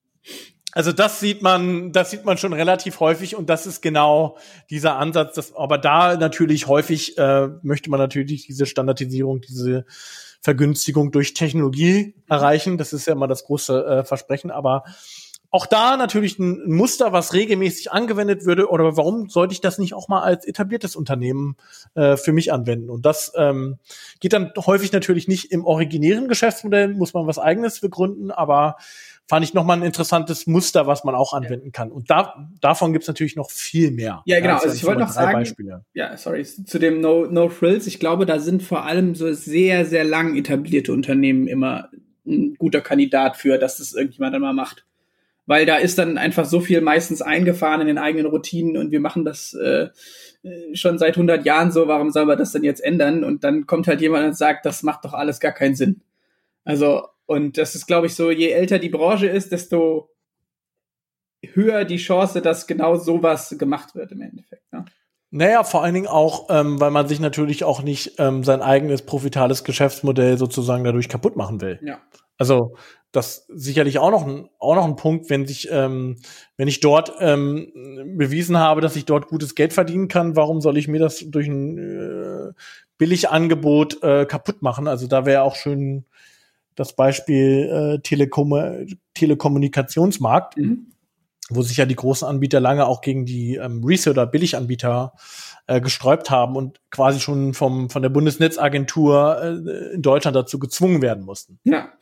also das sieht man, das sieht man schon relativ häufig und das ist genau dieser Ansatz. Dass, aber da natürlich häufig äh, möchte man natürlich diese Standardisierung, diese Vergünstigung durch Technologie erreichen. Das ist ja immer das große äh, Versprechen. Aber auch da natürlich ein Muster, was regelmäßig angewendet würde. Oder warum sollte ich das nicht auch mal als etabliertes Unternehmen äh, für mich anwenden? Und das ähm, geht dann häufig natürlich nicht im originären Geschäftsmodell, muss man was eigenes begründen, aber fand ich nochmal ein interessantes Muster, was man auch anwenden kann. Und da, davon gibt's natürlich noch viel mehr. Ja, genau. also ich wollte noch sagen, Beispiele. ja, sorry, zu dem No, no Frills. Ich glaube, da sind vor allem so sehr, sehr lang etablierte Unternehmen immer ein guter Kandidat für, dass das irgendjemand dann mal macht. Weil da ist dann einfach so viel meistens eingefahren in den eigenen Routinen und wir machen das äh, schon seit 100 Jahren so, warum soll man das denn jetzt ändern? Und dann kommt halt jemand und sagt, das macht doch alles gar keinen Sinn. Also und das ist, glaube ich, so, je älter die Branche ist, desto höher die Chance, dass genau sowas gemacht wird im Endeffekt. Ne? Naja, vor allen Dingen auch, ähm, weil man sich natürlich auch nicht ähm, sein eigenes profitales Geschäftsmodell sozusagen dadurch kaputt machen will. Ja. Also das sicherlich auch noch ein, auch noch ein Punkt, wenn sich, ähm, wenn ich dort ähm, bewiesen habe, dass ich dort gutes Geld verdienen kann, warum soll ich mir das durch ein äh, Billigangebot äh, kaputt machen? Also da wäre auch schön das Beispiel äh, Telekom Telekommunikationsmarkt, mhm. wo sich ja die großen Anbieter lange auch gegen die ähm, Reseller Billiganbieter äh, gesträubt haben und quasi schon vom, von der Bundesnetzagentur äh, in Deutschland dazu gezwungen werden mussten. Ja.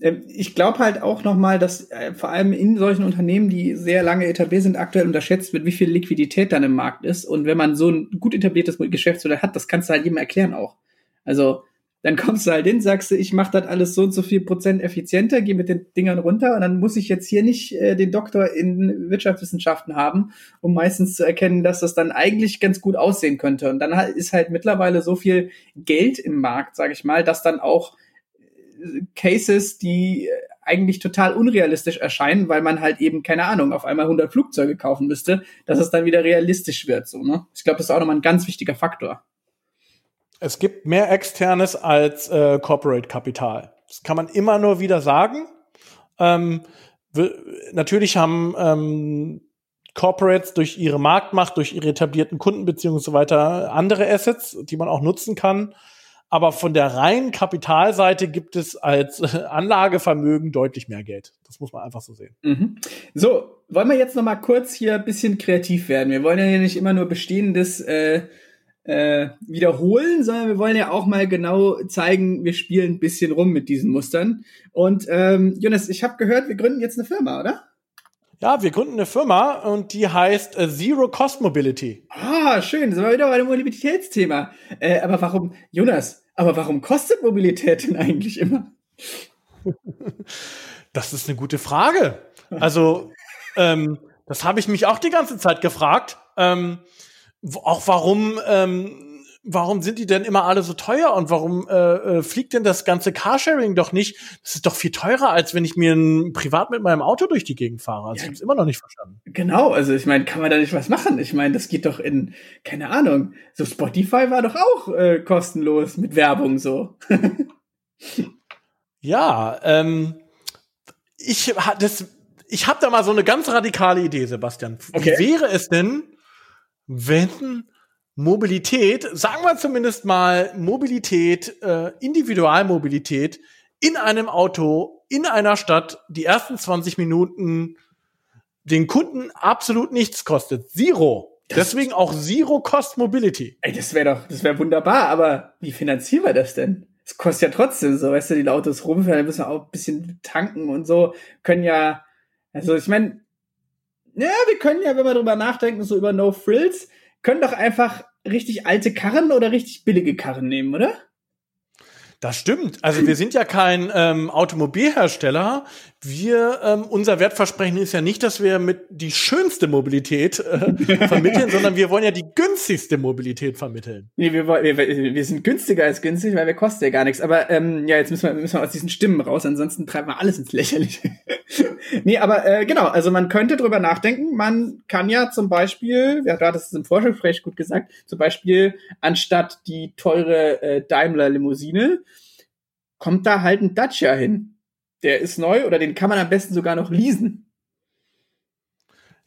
Ähm, ich glaube halt auch nochmal, dass äh, vor allem in solchen Unternehmen, die sehr lange etabliert sind, aktuell unterschätzt wird, wie viel Liquidität dann im Markt ist. Und wenn man so ein gut etabliertes Geschäftsmodell hat, das kannst du halt jedem erklären auch. Also dann kommst du halt hin, sagst du, ich mache das alles so und so viel Prozent effizienter, gehe mit den Dingern runter und dann muss ich jetzt hier nicht äh, den Doktor in Wirtschaftswissenschaften haben, um meistens zu erkennen, dass das dann eigentlich ganz gut aussehen könnte. Und dann ist halt mittlerweile so viel Geld im Markt, sage ich mal, dass dann auch Cases, die äh, eigentlich total unrealistisch erscheinen, weil man halt eben, keine Ahnung, auf einmal 100 Flugzeuge kaufen müsste, dass es dann wieder realistisch wird. So, ne? Ich glaube, das ist auch nochmal ein ganz wichtiger Faktor. Es gibt mehr externes als äh, Corporate Kapital. Das kann man immer nur wieder sagen. Ähm, natürlich haben ähm, Corporates durch ihre Marktmacht, durch ihre etablierten Kundenbeziehungen und so weiter andere Assets, die man auch nutzen kann. Aber von der reinen Kapitalseite gibt es als Anlagevermögen deutlich mehr Geld. Das muss man einfach so sehen. Mhm. So, wollen wir jetzt noch mal kurz hier ein bisschen kreativ werden. Wir wollen ja nicht immer nur bestehendes äh, äh, wiederholen, sondern wir wollen ja auch mal genau zeigen, wir spielen ein bisschen rum mit diesen Mustern. Und ähm, Jonas, ich habe gehört, wir gründen jetzt eine Firma, oder? Ja, wir gründen eine Firma und die heißt äh, Zero Cost Mobility. Ah, schön, das war wieder bei dem Mobilitätsthema. Äh, aber warum, Jonas, aber warum kostet Mobilität denn eigentlich immer? Das ist eine gute Frage. Also, ähm, das habe ich mich auch die ganze Zeit gefragt. Ähm, auch warum, ähm, warum sind die denn immer alle so teuer und warum äh, äh, fliegt denn das ganze Carsharing doch nicht? Das ist doch viel teurer, als wenn ich mir ein, privat mit meinem Auto durch die Gegend fahre. Also ja. ich habe es immer noch nicht verstanden. Genau, also ich meine, kann man da nicht was machen? Ich meine, das geht doch in, keine Ahnung, so Spotify war doch auch äh, kostenlos mit Werbung so. ja, ähm, ich das, ich habe da mal so eine ganz radikale Idee, Sebastian. Okay. Wie wäre es denn, wenn Mobilität, sagen wir zumindest mal Mobilität, äh, Individualmobilität in einem Auto, in einer Stadt, die ersten 20 Minuten den Kunden absolut nichts kostet. Zero. Das Deswegen auch Zero Cost Mobility. Ey, das wäre doch, das wäre wunderbar, aber wie finanzieren wir das denn? Es kostet ja trotzdem so, weißt du, die Autos rumfahren, müssen wir auch ein bisschen tanken und so, können ja, also ich meine, ja, wir können ja, wenn wir drüber nachdenken, so über No Frills, können doch einfach richtig alte Karren oder richtig billige Karren nehmen, oder? Das stimmt. Also wir sind ja kein ähm, Automobilhersteller. Wir, ähm, unser Wertversprechen ist ja nicht, dass wir mit die schönste Mobilität äh, vermitteln, sondern wir wollen ja die günstigste Mobilität vermitteln. Nee, wir, wir, wir sind günstiger als günstig, weil wir kosten ja gar nichts. Aber ähm, ja, jetzt müssen wir, müssen wir aus diesen Stimmen raus, ansonsten treiben wir alles ins Lächerliche. nee, aber äh, genau, also man könnte drüber nachdenken. Man kann ja zum Beispiel, ja, du hattest es im Vorgespräch gut gesagt, zum Beispiel anstatt die teure äh, Daimler-Limousine, kommt da halt ein Dacia hin. Der ist neu oder den kann man am besten sogar noch leasen.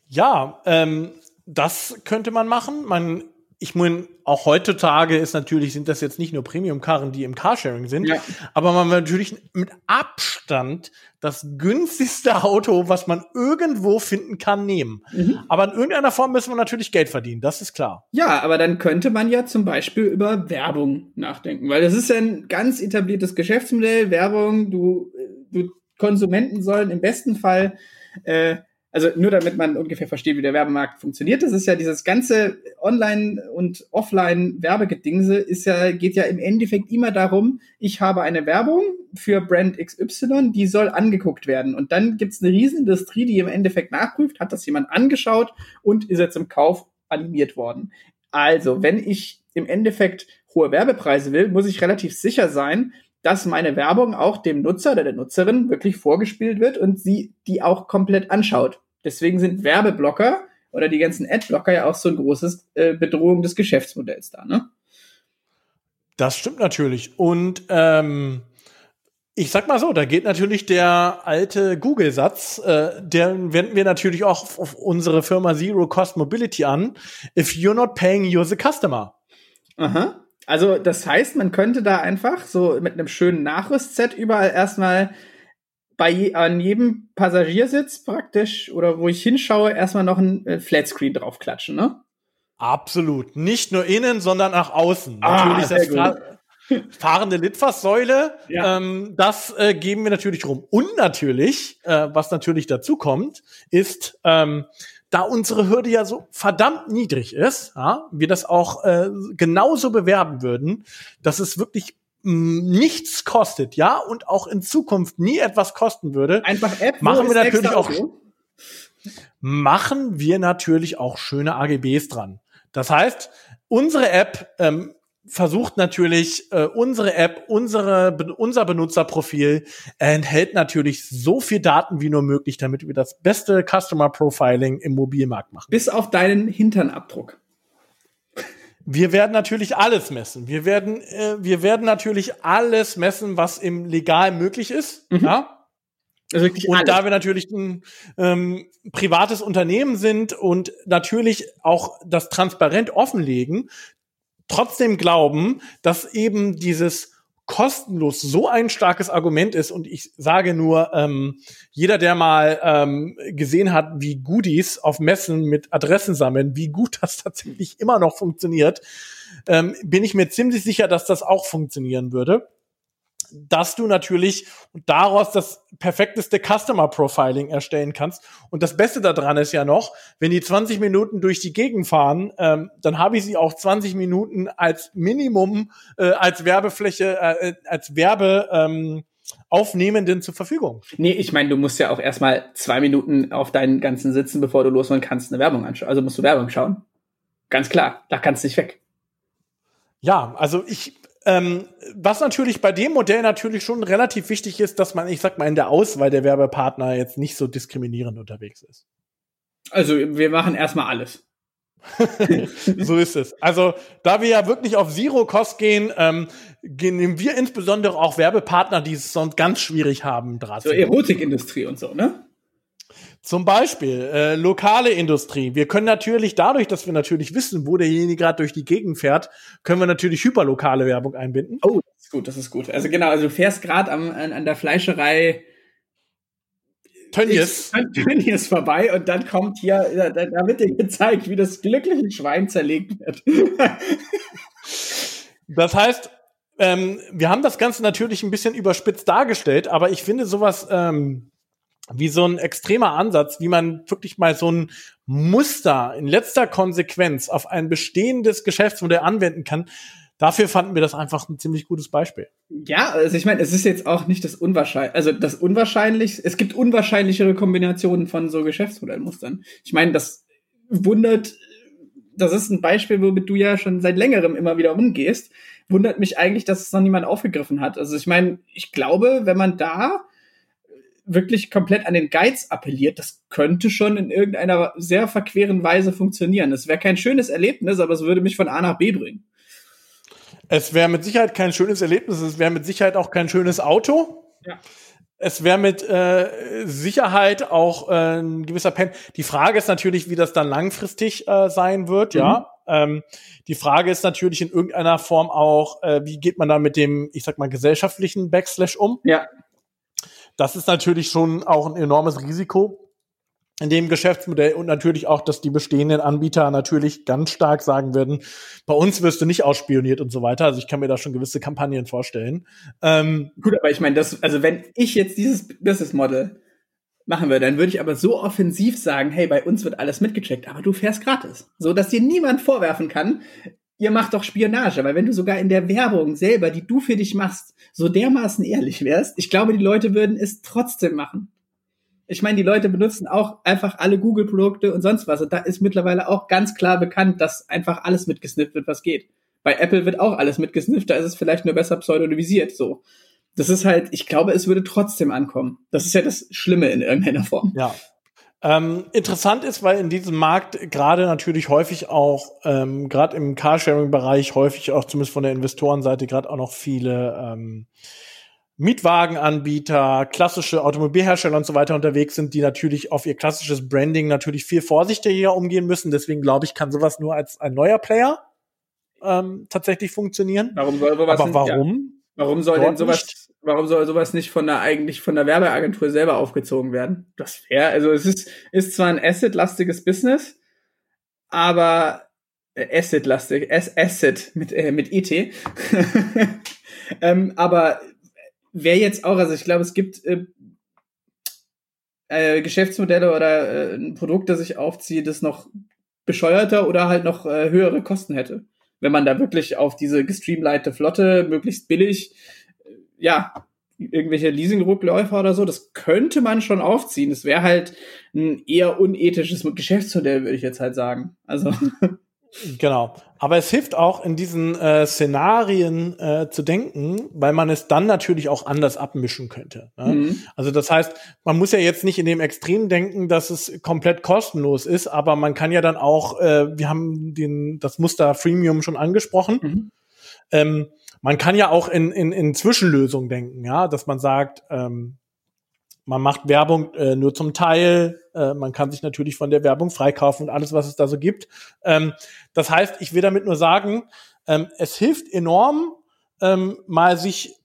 Ja, ähm, das könnte man machen. Man ich meine, auch heutzutage ist natürlich, sind das jetzt nicht nur Premium-Karren, die im Carsharing sind, ja. aber man natürlich mit Abstand das günstigste Auto, was man irgendwo finden kann, nehmen. Mhm. Aber in irgendeiner Form müssen wir natürlich Geld verdienen, das ist klar. Ja, aber dann könnte man ja zum Beispiel über Werbung nachdenken, weil das ist ja ein ganz etabliertes Geschäftsmodell. Werbung, du, du Konsumenten sollen im besten Fall äh, also nur damit man ungefähr versteht, wie der Werbemarkt funktioniert, das ist ja dieses ganze Online- und Offline-Werbegedingse ist ja, geht ja im Endeffekt immer darum, ich habe eine Werbung für Brand XY, die soll angeguckt werden. Und dann gibt's eine Riesenindustrie, die im Endeffekt nachprüft, hat das jemand angeschaut und ist jetzt im Kauf animiert worden. Also, wenn ich im Endeffekt hohe Werbepreise will, muss ich relativ sicher sein, dass meine Werbung auch dem Nutzer oder der Nutzerin wirklich vorgespielt wird und sie die auch komplett anschaut. Deswegen sind Werbeblocker oder die ganzen Adblocker ja auch so ein großes äh, Bedrohung des Geschäftsmodells da, ne? Das stimmt natürlich. Und ähm, ich sag mal so, da geht natürlich der alte Google-Satz, äh, der wenden wir natürlich auch auf, auf unsere Firma Zero Cost Mobility an. If you're not paying, you're the customer. Aha. Also das heißt, man könnte da einfach so mit einem schönen Nachrüstset überall erstmal bei je, an jedem Passagiersitz praktisch oder wo ich hinschaue, erstmal noch ein äh, Flatscreen draufklatschen, ne? Absolut. Nicht nur innen, sondern auch außen. Ah, Natürlich das Fra fahrende Litfaßsäule, ja. ähm, das äh, geben wir natürlich rum. Und natürlich, äh, was natürlich dazu kommt, ist, ähm, da unsere Hürde ja so verdammt niedrig ist, ja, wir das auch äh, genauso bewerben würden, dass es wirklich mm, nichts kostet, ja, und auch in Zukunft nie etwas kosten würde. Einfach App, machen wir natürlich auch machen wir natürlich auch schöne AGBs dran. Das heißt, unsere App ähm, versucht natürlich äh, unsere App, unsere, unser Benutzerprofil enthält natürlich so viel Daten wie nur möglich, damit wir das beste Customer Profiling im Mobilmarkt machen. Bis auf deinen Hinternabdruck. Wir werden natürlich alles messen. Wir werden, äh, wir werden natürlich alles messen, was im legal möglich ist. Mhm. Ja. Also und alles. da wir natürlich ein ähm, privates Unternehmen sind und natürlich auch das transparent offenlegen, trotzdem glauben, dass eben dieses kostenlos so ein starkes Argument ist. Und ich sage nur, ähm, jeder, der mal ähm, gesehen hat, wie Goodies auf Messen mit Adressen sammeln, wie gut das tatsächlich immer noch funktioniert, ähm, bin ich mir ziemlich sicher, dass das auch funktionieren würde dass du natürlich daraus das perfekteste Customer Profiling erstellen kannst. Und das Beste daran ist ja noch, wenn die 20 Minuten durch die Gegend fahren, ähm, dann habe ich sie auch 20 Minuten als Minimum äh, als Werbefläche, äh, als Werbe ähm, Aufnehmenden zur Verfügung. Nee, ich meine, du musst ja auch erstmal zwei Minuten auf deinen ganzen sitzen, bevor du losfahren kannst, eine Werbung anschauen. Also musst du Werbung schauen. Ganz klar, da kannst du nicht weg. Ja, also ich ähm, was natürlich bei dem Modell natürlich schon relativ wichtig ist, dass man, ich sag mal, in der Auswahl der Werbepartner jetzt nicht so diskriminierend unterwegs ist. Also wir machen erstmal alles. so ist es. Also, da wir ja wirklich auf Zero-Cost gehen, ähm, nehmen wir insbesondere auch Werbepartner, die es sonst ganz schwierig haben, Draht. So Erotikindustrie und so, ne? Zum Beispiel äh, lokale Industrie. Wir können natürlich dadurch, dass wir natürlich wissen, wo derjenige gerade durch die Gegend fährt, können wir natürlich hyperlokale Werbung einbinden. Oh, das ist gut, das ist gut. Also genau, also du fährst gerade an, an der Fleischerei Tönnies. Tönnies vorbei und dann kommt hier, da, da wird dir gezeigt, wie das glückliche Schwein zerlegt wird. das heißt, ähm, wir haben das Ganze natürlich ein bisschen überspitzt dargestellt, aber ich finde sowas ähm, wie so ein extremer Ansatz, wie man wirklich mal so ein Muster in letzter Konsequenz auf ein bestehendes Geschäftsmodell anwenden kann. Dafür fanden wir das einfach ein ziemlich gutes Beispiel. Ja, also ich meine, es ist jetzt auch nicht das Unwahrscheinlich, also das Unwahrscheinlich, es gibt unwahrscheinlichere Kombinationen von so Geschäftsmodellmustern. Ich meine, das wundert, das ist ein Beispiel, womit du ja schon seit längerem immer wieder umgehst. Wundert mich eigentlich, dass es noch niemand aufgegriffen hat. Also ich meine, ich glaube, wenn man da wirklich komplett an den Geiz appelliert, das könnte schon in irgendeiner sehr verqueren Weise funktionieren. Es wäre kein schönes Erlebnis, aber es würde mich von A nach B bringen. Es wäre mit Sicherheit kein schönes Erlebnis, es wäre mit Sicherheit auch kein schönes Auto. Ja. Es wäre mit äh, Sicherheit auch äh, ein gewisser Pen. Die Frage ist natürlich, wie das dann langfristig äh, sein wird, mhm. ja. Ähm, die Frage ist natürlich in irgendeiner Form auch, äh, wie geht man da mit dem, ich sag mal, gesellschaftlichen Backslash um? Ja. Das ist natürlich schon auch ein enormes Risiko in dem Geschäftsmodell und natürlich auch, dass die bestehenden Anbieter natürlich ganz stark sagen würden, bei uns wirst du nicht ausspioniert und so weiter. Also ich kann mir da schon gewisse Kampagnen vorstellen. Ähm, Gut, aber ich meine, das, also wenn ich jetzt dieses Business Model machen würde, dann würde ich aber so offensiv sagen, hey, bei uns wird alles mitgecheckt, aber du fährst gratis. So, dass dir niemand vorwerfen kann, ihr macht doch Spionage, weil wenn du sogar in der Werbung selber, die du für dich machst, so dermaßen ehrlich wärst, ich glaube, die Leute würden es trotzdem machen. Ich meine, die Leute benutzen auch einfach alle Google-Produkte und sonst was. Und da ist mittlerweile auch ganz klar bekannt, dass einfach alles mitgesnifft wird, was geht. Bei Apple wird auch alles mitgesnifft, da ist es vielleicht nur besser pseudonymisiert, so. Das ist halt, ich glaube, es würde trotzdem ankommen. Das ist ja das Schlimme in irgendeiner Form. Ja, ähm, interessant ist, weil in diesem Markt gerade natürlich häufig auch, ähm, gerade im Carsharing-Bereich, häufig auch zumindest von der Investorenseite gerade auch noch viele ähm, Mietwagenanbieter, klassische Automobilhersteller und so weiter unterwegs sind, die natürlich auf ihr klassisches Branding natürlich viel vorsichtiger umgehen müssen. Deswegen glaube ich, kann sowas nur als ein neuer Player ähm, tatsächlich funktionieren. Warum soll sowas Aber warum? Ja. Warum soll denn sowas nicht? Warum soll sowas nicht von der eigentlich von der Werbeagentur selber aufgezogen werden? Das wäre, also es ist, ist zwar ein Asset-lastiges Business, aber äh, Asset-lastig, Asset mit, äh, mit ET. ähm, aber wäre jetzt auch, also ich glaube, es gibt äh, äh, Geschäftsmodelle oder äh, ein Produkt, das ich aufziehe, das noch bescheuerter oder halt noch äh, höhere Kosten hätte. Wenn man da wirklich auf diese gestreamleite Flotte möglichst billig ja, irgendwelche Leasing-Rückläufer oder so, das könnte man schon aufziehen. Das wäre halt ein eher unethisches Geschäftsmodell, würde ich jetzt halt sagen. Also. Genau. Aber es hilft auch, in diesen äh, Szenarien äh, zu denken, weil man es dann natürlich auch anders abmischen könnte. Ne? Mhm. Also das heißt, man muss ja jetzt nicht in dem Extrem denken, dass es komplett kostenlos ist, aber man kann ja dann auch, äh, wir haben den, das Muster Freemium schon angesprochen. Mhm. Ähm, man kann ja auch in, in, in Zwischenlösungen denken, ja, dass man sagt, ähm, man macht Werbung äh, nur zum Teil, äh, man kann sich natürlich von der Werbung freikaufen und alles, was es da so gibt. Ähm, das heißt, ich will damit nur sagen, ähm, es hilft enorm, ähm, mal sich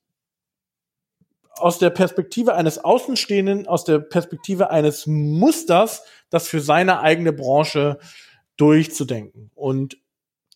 aus der Perspektive eines Außenstehenden, aus der Perspektive eines Musters, das für seine eigene Branche durchzudenken. Und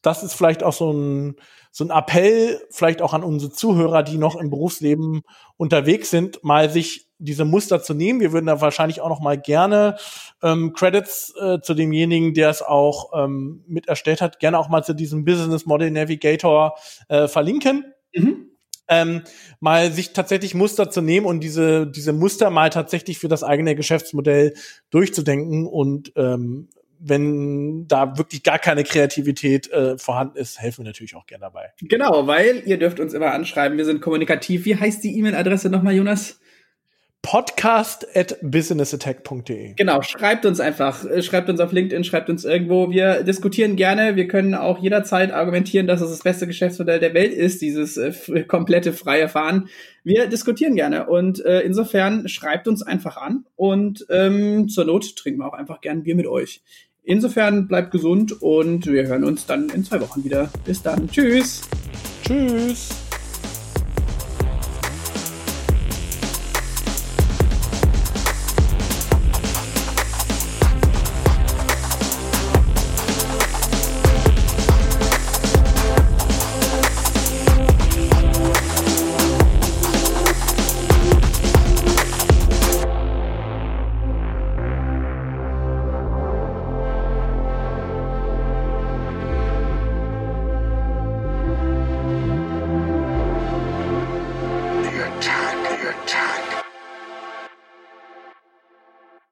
das ist vielleicht auch so ein, so ein Appell, vielleicht auch an unsere Zuhörer, die noch im Berufsleben unterwegs sind, mal sich diese Muster zu nehmen. Wir würden da wahrscheinlich auch noch mal gerne ähm, Credits äh, zu demjenigen, der es auch ähm, mit erstellt hat, gerne auch mal zu diesem Business Model Navigator äh, verlinken. Mhm. Ähm, mal sich tatsächlich Muster zu nehmen und diese, diese Muster mal tatsächlich für das eigene Geschäftsmodell durchzudenken und ähm, wenn da wirklich gar keine Kreativität äh, vorhanden ist, helfen wir natürlich auch gerne dabei. Genau, weil ihr dürft uns immer anschreiben, wir sind kommunikativ. Wie heißt die E-Mail-Adresse nochmal, Jonas? podcast at businessattack.de. Genau, schreibt uns einfach, äh, schreibt uns auf LinkedIn, schreibt uns irgendwo. Wir diskutieren gerne. Wir können auch jederzeit argumentieren, dass es das beste Geschäftsmodell der Welt ist, dieses äh, komplette freie Fahren. Wir diskutieren gerne und äh, insofern schreibt uns einfach an und ähm, zur Not trinken wir auch einfach gern Bier mit euch. Insofern bleibt gesund und wir hören uns dann in zwei Wochen wieder. Bis dann. Tschüss. Tschüss.